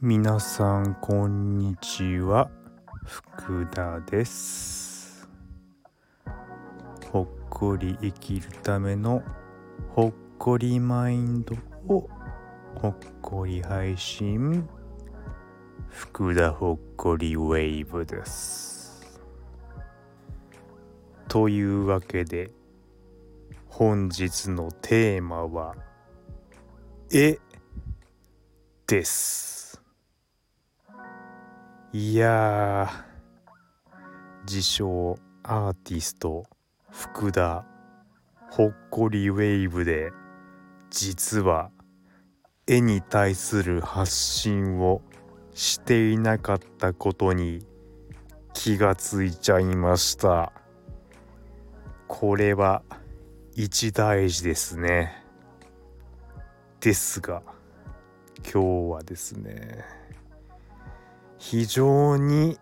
皆さんこんにちは。福田です。ほっこり生きるためのほっこりマインドをほっこり配信。福田ほっこりウェーブです。というわけで本日のテーマは絵です。いや自称アーティスト福田ほっこりウェーブで実は絵に対する発信をしていなかったことに気がついちゃいました。これは一大事ですね。ですが今日はですね非常に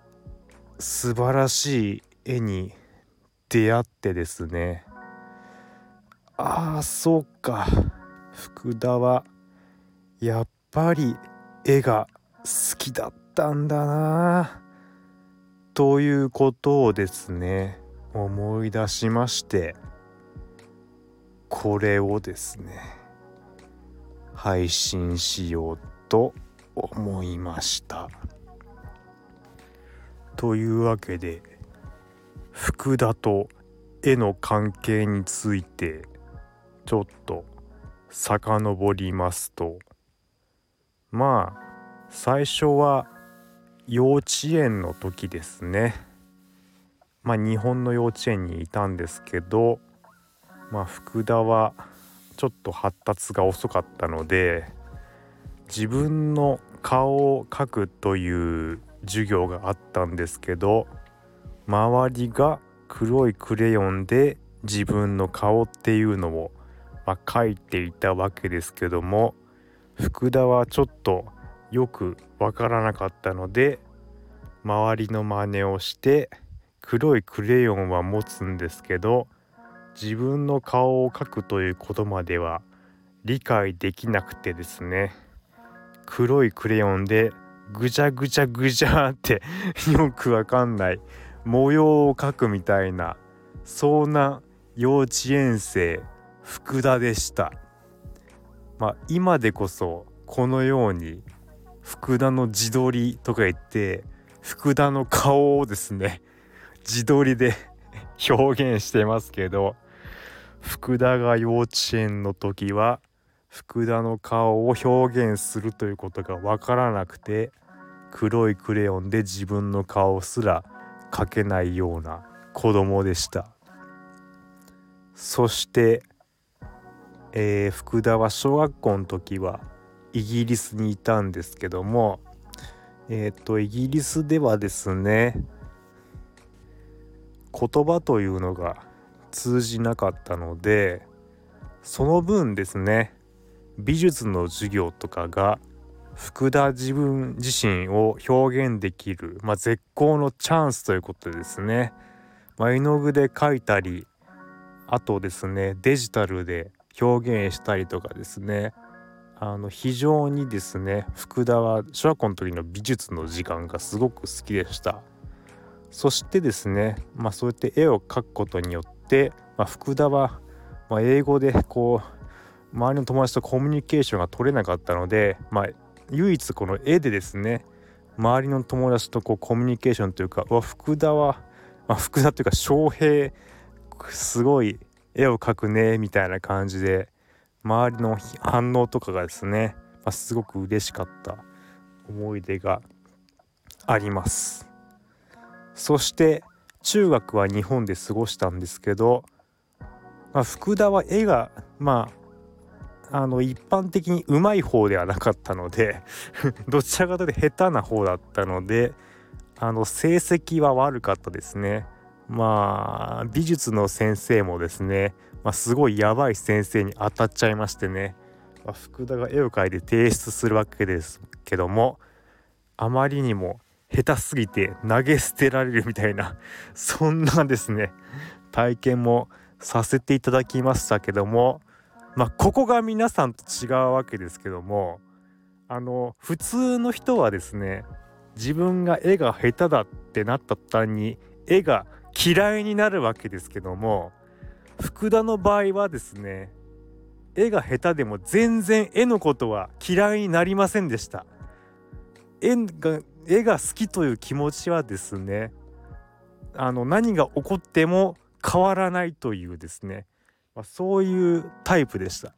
素晴らしい絵に出会ってですねああそうか福田はやっぱり絵が好きだったんだなということをですね思い出しましてこれをですね配信しようと思いました。というわけで福田と絵の関係についてちょっと遡りますと。まあ最初は幼稚園の時ですね。まあ日本の幼稚園にいたんですけどまあ福田はちょっと発達が遅かったので自分の顔を描くという授業があったんですけど周りが黒いクレヨンで自分の顔っていうのを、まあ、描いていたわけですけども福田はちょっとよくわからなかったので周りの真似をして黒いクレヨンは持つんですけど自分の顔を描くということまでは理解できなくてですね。黒いクレヨンでぐちゃぐちゃぐちゃって よくわかんない。模様を描くみたいなそんな幼稚園生福田でした。まあ今でこそこのように福田の自撮りとか言って福田の顔をですね自撮りで 表現してますけど福田が幼稚園の時は福田の顔を表現するということが分からなくて黒いクレヨンで自分の顔すら描けないような子供でした。そしてえー、福田は小学校の時はイギリスにいたんですけどもえっ、ー、とイギリスではですね言葉というのが通じなかったのでその分ですね美術の授業とかが福田自分自身を表現できる、まあ、絶好のチャンスということでですね、まあ、絵の具で描いたりあとですねデジタルで表現したりとかですねあの非常にですね福田は小学校の時の美術の時間がすごく好きでした。そしてですねまあそうやって絵を描くことによっ、まあ、福田は、まあ、英語でこう周りの友達とコミュニケーションが取れなかったので、まあ、唯一この絵でですね周りの友達とこうコミュニケーションというかわ福田は、まあ、福田というか翔平すごい絵を描くねみたいな感じで周りの反応とかがですね、まあ、すごく嬉しかった思い出があります。そして中学は日本で過ごしたんですけど、まあ、福田は絵がまああの一般的にうまい方ではなかったので どちらかというと下手な方だったのであの成績は悪かったですね。まあ美術の先生もですね、まあ、すごいやばい先生に当たっちゃいましてね、まあ、福田が絵を描いて提出するわけですけどもあまりにも下手すぎて投げ捨てられるみたいな。そんなですね。体験もさせていただきましたけども。まあここが皆さんと違うわけですけども。あの普通の人はですね自分が絵が下手だってなった途端に絵が嫌いになるわけですけども。福田の場合はですね絵が下手でも全然絵のことは嫌いになりませんでした。絵が絵が好きという気持ちはですねあの何が起こっても変わらないというですね、まあ、そういうタイプでした。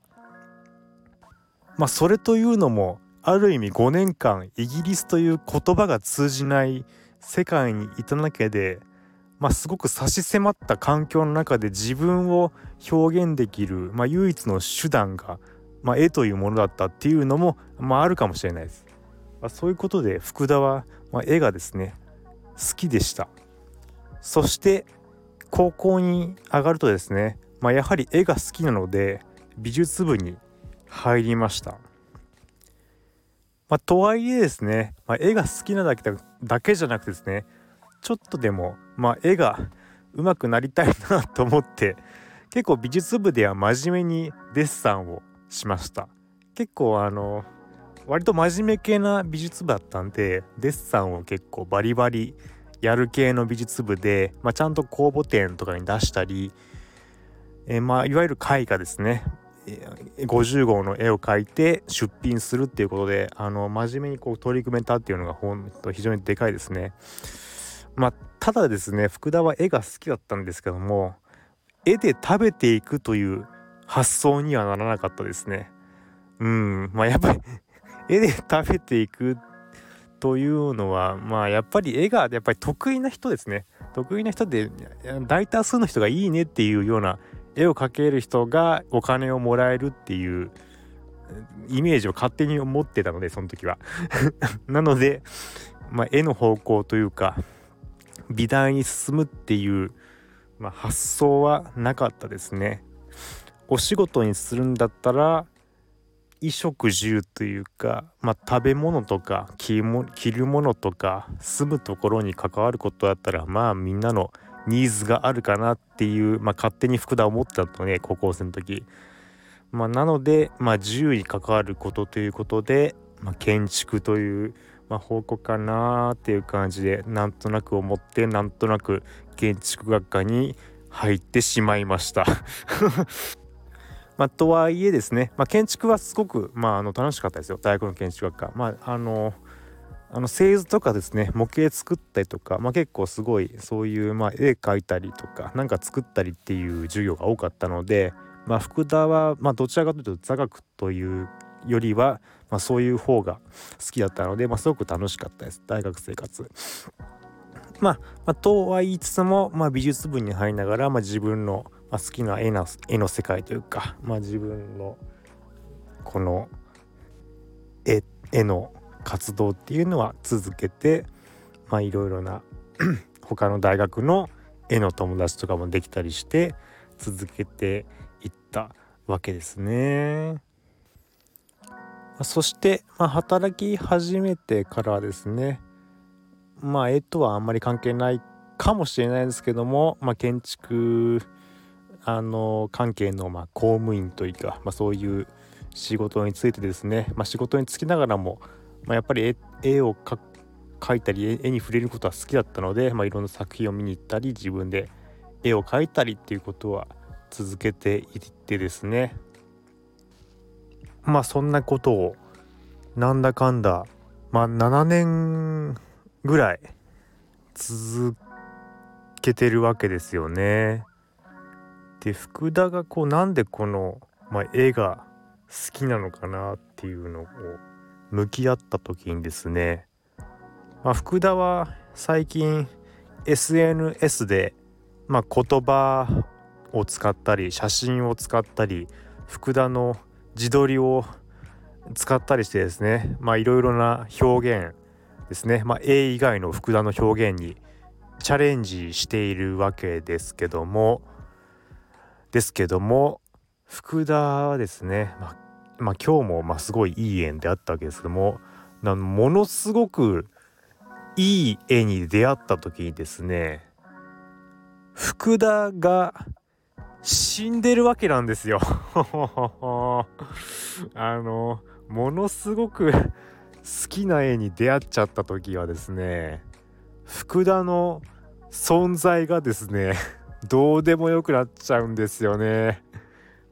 まあ、それというのもある意味5年間イギリスという言葉が通じない世界にいただけで、まあ、すごく差し迫った環境の中で自分を表現できる、まあ、唯一の手段が、まあ、絵というものだったっていうのも、まあ、あるかもしれないです。まあ、そういうことで福田は、まあ、絵がですね好きでした。そして高校に上がるとですね、まあ、やはり絵が好きなので美術部に入りました。まあ、とはいえですね、まあ、絵が好きなだけだけじゃなくてですねちょっとでも、まあ、絵が上手くなりたいなと思って結構美術部では真面目にデッサンをしました結構あの割と真面目系な美術部だったんでデッサンを結構バリバリやる系の美術部で、まあ、ちゃんと公募展とかに出したり、えー、まあいわゆる絵画ですね50号の絵を描いて出品するっていうことであの真面目にこう取り組めたっていうのがほんと非常にでかいですね。まあただですね福田は絵が好きだったんですけども絵で食べていくという発想にはならなかったですね。うんまあやっぱり絵で食べていくというのはまあやっぱり絵がやっぱり得意な人ですね。得意な人で大多数の人がいいねっていうような絵を描ける人がお金をもらえるっていうイメージを勝手に思ってたのでその時は なので、まあ、絵の方向というか美大に進むっていう、まあ、発想はなかったですね。お仕事にするんだったら衣食住というか、まあ、食べ物とか着るものとか住むところに関わることだったらまあみんなのニーズがあるかなっていう、まあ、勝手に福田思ってたとね高校生の時。まあ、なので、まあ、自由に関わることということで、まあ、建築という、まあ、方向かなっていう感じでなんとなく思ってなんとなく建築学科に入ってしまいましたまあ、とはいえですね、まあ、建築はすごく、まあ、あの楽しかったですよ大学の建築学科。まああのあの製図とかですね模型作ったりとか、まあ、結構すごいそういう、まあ、絵描いたりとか何か作ったりっていう授業が多かったので、まあ、福田は、まあ、どちらかというと座学というよりは、まあ、そういう方が好きだったので、まあ、すごく楽しかったです大学生活。まあ、まあ、とは言いつつも、まあ、美術部に入りながら、まあ、自分の、まあ、好きな絵の絵の世界というか、まあ、自分のこの絵絵の活動っていうのは続けていろいろな 他の大学の絵の友達とかもできたりして続けていったわけですね。そして、まあ、働き始めてからですねまあ絵とはあんまり関係ないかもしれないですけども、まあ、建築あの関係のま公務員というか、まあ、そういう仕事についてですね、まあ、仕事に就きながらもまあ、やっぱり絵を描いたり絵に触れることは好きだったので、まあ、いろんな作品を見に行ったり自分で絵を描いたりっていうことは続けていってですねまあそんなことをなんだかんだまあ7年ぐらい続けてるわけですよね。で福田がこうなんでこの、まあ、絵が好きなのかなっていうのを向き合った時にですね、まあ、福田は最近 SNS で、まあ、言葉を使ったり写真を使ったり福田の自撮りを使ったりしてですねいろいろな表現ですね、まあ、絵以外の福田の表現にチャレンジしているわけですけどもですけども福田はですね、まあ、まあ、今日もまあすごいいい縁であったわけですけどもものすごくいい絵に出会った時にですね福田が死んでるわけなんですよ。あのものすごく好きな絵に出会っちゃった時はですね福田の存在がですねどうでもよくなっちゃうんですよね。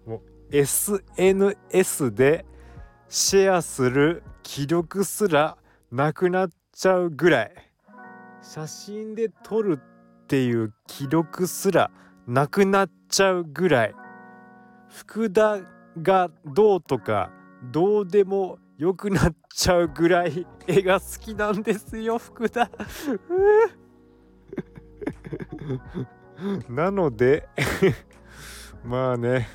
もう SNS でシェアする記録すらなくなっちゃうぐらい。写真で撮るっていう記録すらなくなっちゃうぐらい。福田がどうとかどうでもよくなっちゃうぐらい絵が好きなんですよ福田。なので まあね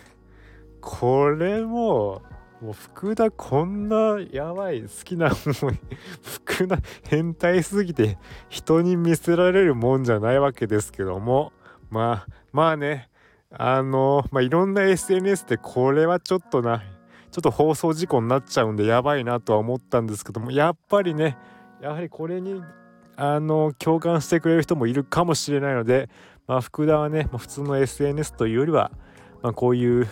これももう福田こんなやばい好きな思い 福田変態すぎて人に見せられるもんじゃないわけですけどもまあまあねあのまあいろんな SNS でこれはちょっとなちょっと放送事故になっちゃうんでやばいなとは思ったんですけどもやっぱりねやはりこれにあの共感してくれる人もいるかもしれないので、まあ、福田はね、まあ、普通の SNS というよりは、まあ、こういう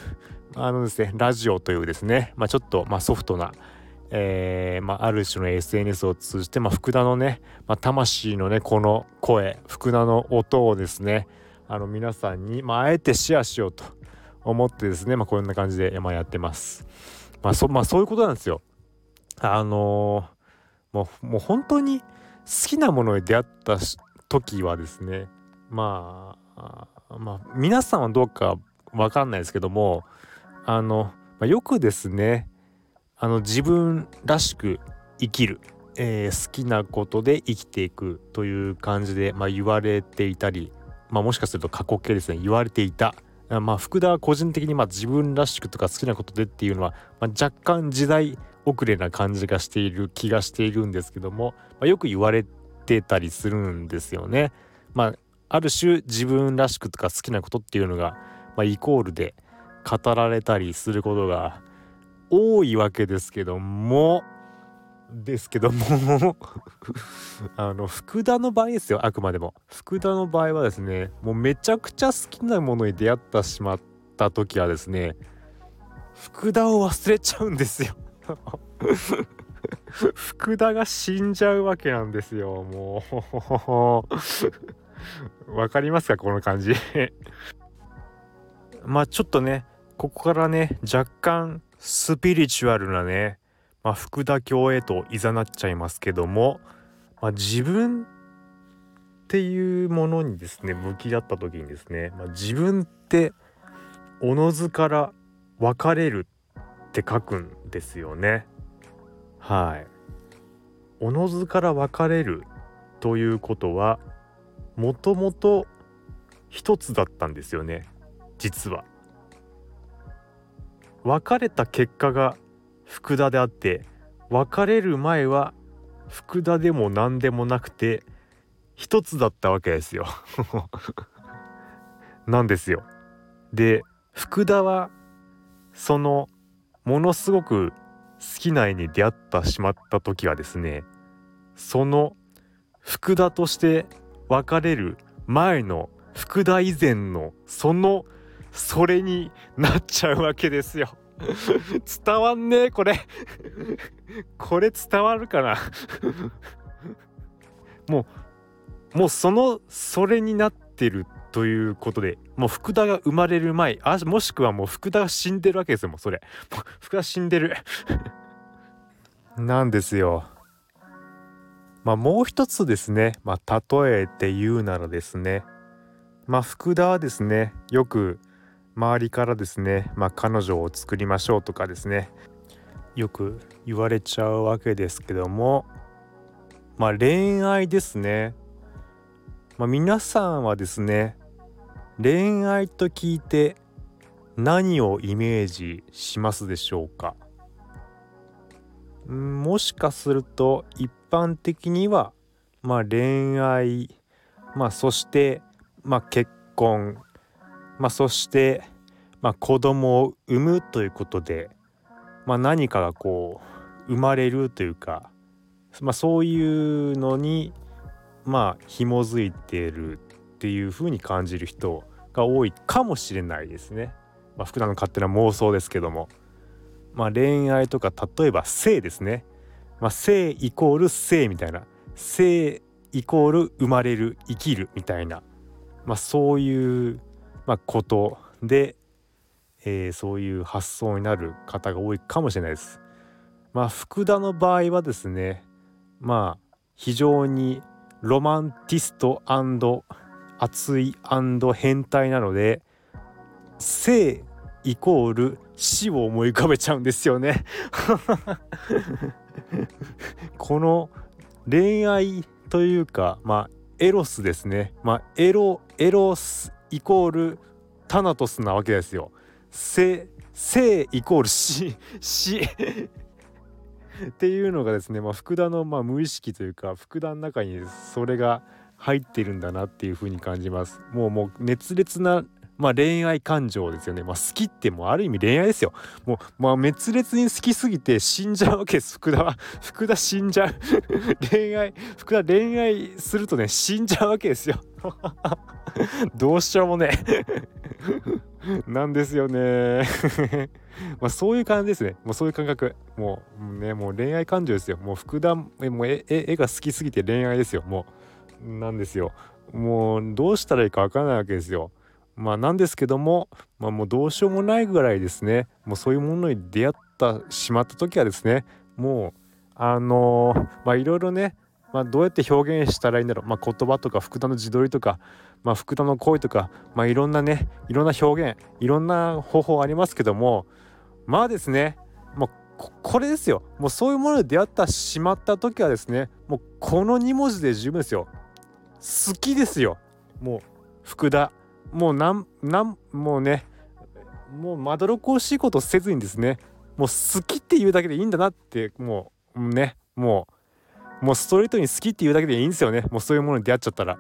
あのですねラジオというですね、まあ、ちょっとまあソフトな、えーまあ、ある種の SNS を通じて、まあ、福田のね、まあ、魂のねこの声福田の音をですねあの皆さんに、まあ、あえてシェアしようと思ってですね、まあ、こんな感じで、まあ、やってます。まあそまあ、そういうことなんですよ。あのー、もうもう本当に好きなものに出会った時はですねまあまあ皆さんはどうか分かんないですけどもあの、まあ、よくですねあの自分らしく生きる、えー、好きなことで生きていくという感じで、まあ、言われていたり、まあ、もしかすると過去形ですね言われていたまあ、福田は個人的にまあ自分らしくとか好きなことでっていうのは、まあ、若干時代遅れな感じがしている気がしているんですけども、まあ、よく言われてたりするんですよね。まあ、ある種自分らしくとか好きなことっていうのが、まあ、イコールで語られたりすることが多いわけですけどもですけども あの福田の場合ですよあくまでも。福田の場合はですねもうめちゃくちゃ好きなものに出会ってしまった時はですね福田を忘れちゃうんですよ。福田が死んじゃうわけなんですよもう。わかりますかこの感じ？まあちょっとねここからね若干スピリチュアルなねまあ、福田教へといざなっちゃいますけども、まあ、自分っていうものにですね向き合った時にですね、まあ、自分っておのずから別れるって書くんですよね。はい。おのずから別れるということはもともと一つだったんですよね実は。別れた結果が福田であって別れる前は福田でも何でもなくて一つだったわけですよ なんですよ。で福田はそのものすごく好きな絵に出会ったしまった時はですねその福田として別れる前の福田以前のそのそれになっちゃうわけですよ。伝わんねえこれ。これ伝わるかな。もうもうそのそれになってるということでもう福田が生まれる前あもしくはもう福田が死んでるわけですよもうそれ。もう福田死んでる。なんですよ。まあもう一つですね。まあ例えて言うならですね。まあ福田はですねよく周りからですね、まあ、彼女を作りましょうとかですね。よく言われちゃうわけですけども。まあ恋愛ですね、まあ、皆さんはですね恋愛と聞いて何をイメージしますでしょうか？もしかすると一般的にはまあ恋愛まあそしてまあ結婚まあ、そして、まあ、子供を産むということで、まあ、何かがこう生まれるというか、まあ、そういうのにまあ紐づいてるっていうふうに感じる人が多いかもしれないですね。まあ、福田の勝手な妄想ですけども、まあ、恋愛とか例えば性ですね、まあ、性イコール性みたいな。性イコール生まれる生きるみたいな、まあ、そういう、まあ、ことで、えー、そういう発想になる方が多いかもしれないです。まあ、福田の場合はですねまあ非常にロマンティスト熱い変態なので性イコール死を思い浮かべちゃうんですよね。この恋愛というかまあエロスですね。まあエロエロスイコールタナトスなわけですよ。性性イコール死死っていうのがですね、まあ、福田のまあ無意識というか福田の中にそれが入ってるんだなっていう風に感じます。もうもう熱烈なまあ恋愛感情ですよね。まあ好きってもうある意味恋愛ですよ。もうまあ熱烈に好きすぎて死んじゃうわけです。福田は。福田死んじゃう。恋愛、福田恋愛するとね死んじゃうわけですよ。どうしようもね。なんですよね。まあそういう感じですね。もうそういう感覚。もうね、もう恋愛感情ですよ。もう福田、もう絵絵が好きすぎて恋愛ですよ。もう。なんですよ。もうどうしたらいいかわからないわけですよ。まあなんですけども、まあ、もうどうしようもないぐらいですね。もうそういうものに出会ったしまった時はですねもうあのー、まあいろいろね、まあ、どうやって表現したらいいんだろう、まあ、言葉とか福田の自撮りとか、まあ、福田の声とか、まあ、いろんなねいろんな表現いろんな方法ありますけどもまあですねもうこれですよ。もうそういうものに出会ったしまった時はですねもうこの2文字で十分ですよ。好きですよ。もう福田もうなんなんもうねもうまどろっこしいことせずにですねもう好きっていうだけでいいんだなってもうねもうもうストレートに好きっていうだけでいいんですよね。もうそういうものに出会っちゃったら。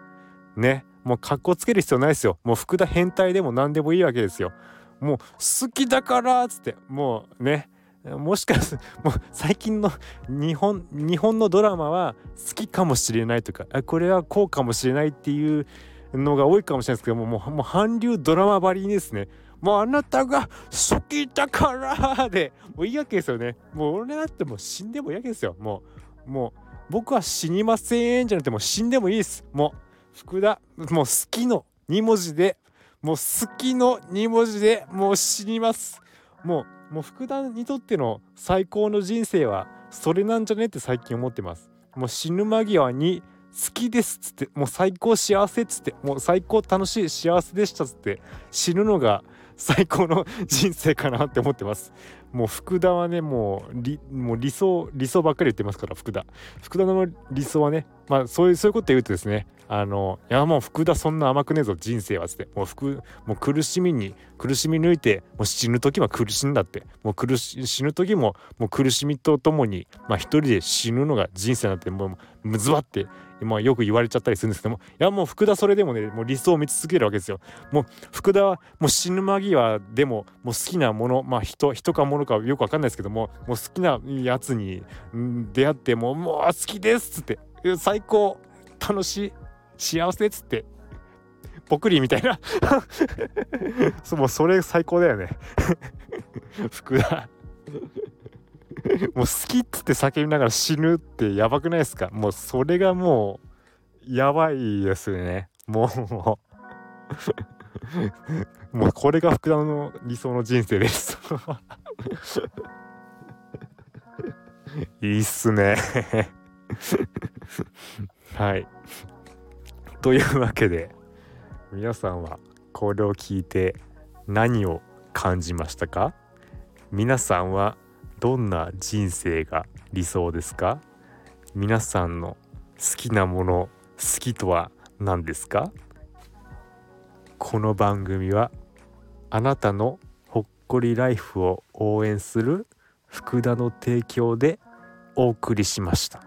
ね。もう格好つける必要ないですよ。もう福田変態でも何でもいいわけですよ。もう好きだからっつって。もうね。もしかすもう最近の日本日本のドラマは好きかもしれないとかこれはこうかもしれないっていうのが多いかもしれないですけどももうもう韓流ドラマばりにですねもうあなたが好きだからでもういいわけですよね。もう俺だってもう死んでもいいわけですよ。もうもう僕は死にませんじゃなくてもう死んでもいいです。もう福田もう好きの2文字でもう好きの2文字でもう死にます。もうもう福田にとっての最高の人生はそれなんじゃねって最近思ってます。もう死ぬ間際に好きですっつってもう最高幸せっつってもう最高楽しい幸せでしたっつって死ぬのが 最高の人生かなって思ってます。もう福田はねもう理もう理想理想ばっかり言ってますから福田。福田の理想はねまあそういうそういうこと言うとですねあのいやもう福田そんな甘くねえぞ人生はつって。もう福もう苦しみに苦しみ抜いてもう死ぬ時は苦しんだって。もう苦し死ぬ時ももう苦しみとともにまあ一人で死ぬのが人生なんてもうむずわってまあ、よく言われちゃったりするんですけども。いやもう福田それでもねもう理想を見続けるわけですよ。もう福田はもう死ぬ間際でももう好きなものまあ人人か物かよくわかんないですけどももう好きなやつに出会ってもうもう好きですっつって。最高楽しい。幸せっつってポクリみたいな。もうそれ最高だよね。福田 もう好きっつって叫びながら死ぬってやばくないですか？もうそれがもうやばいですよねもう。もうこれが福田の理想の人生です。いいっすね。はいというわけで皆さんはこれを聞いて何を感じましたか？皆さんはどんな人生が理想ですか？皆さんの好きなもの好きとは何ですか？この番組はあなたのほっこりライフを応援する福田の提供でお送りしました。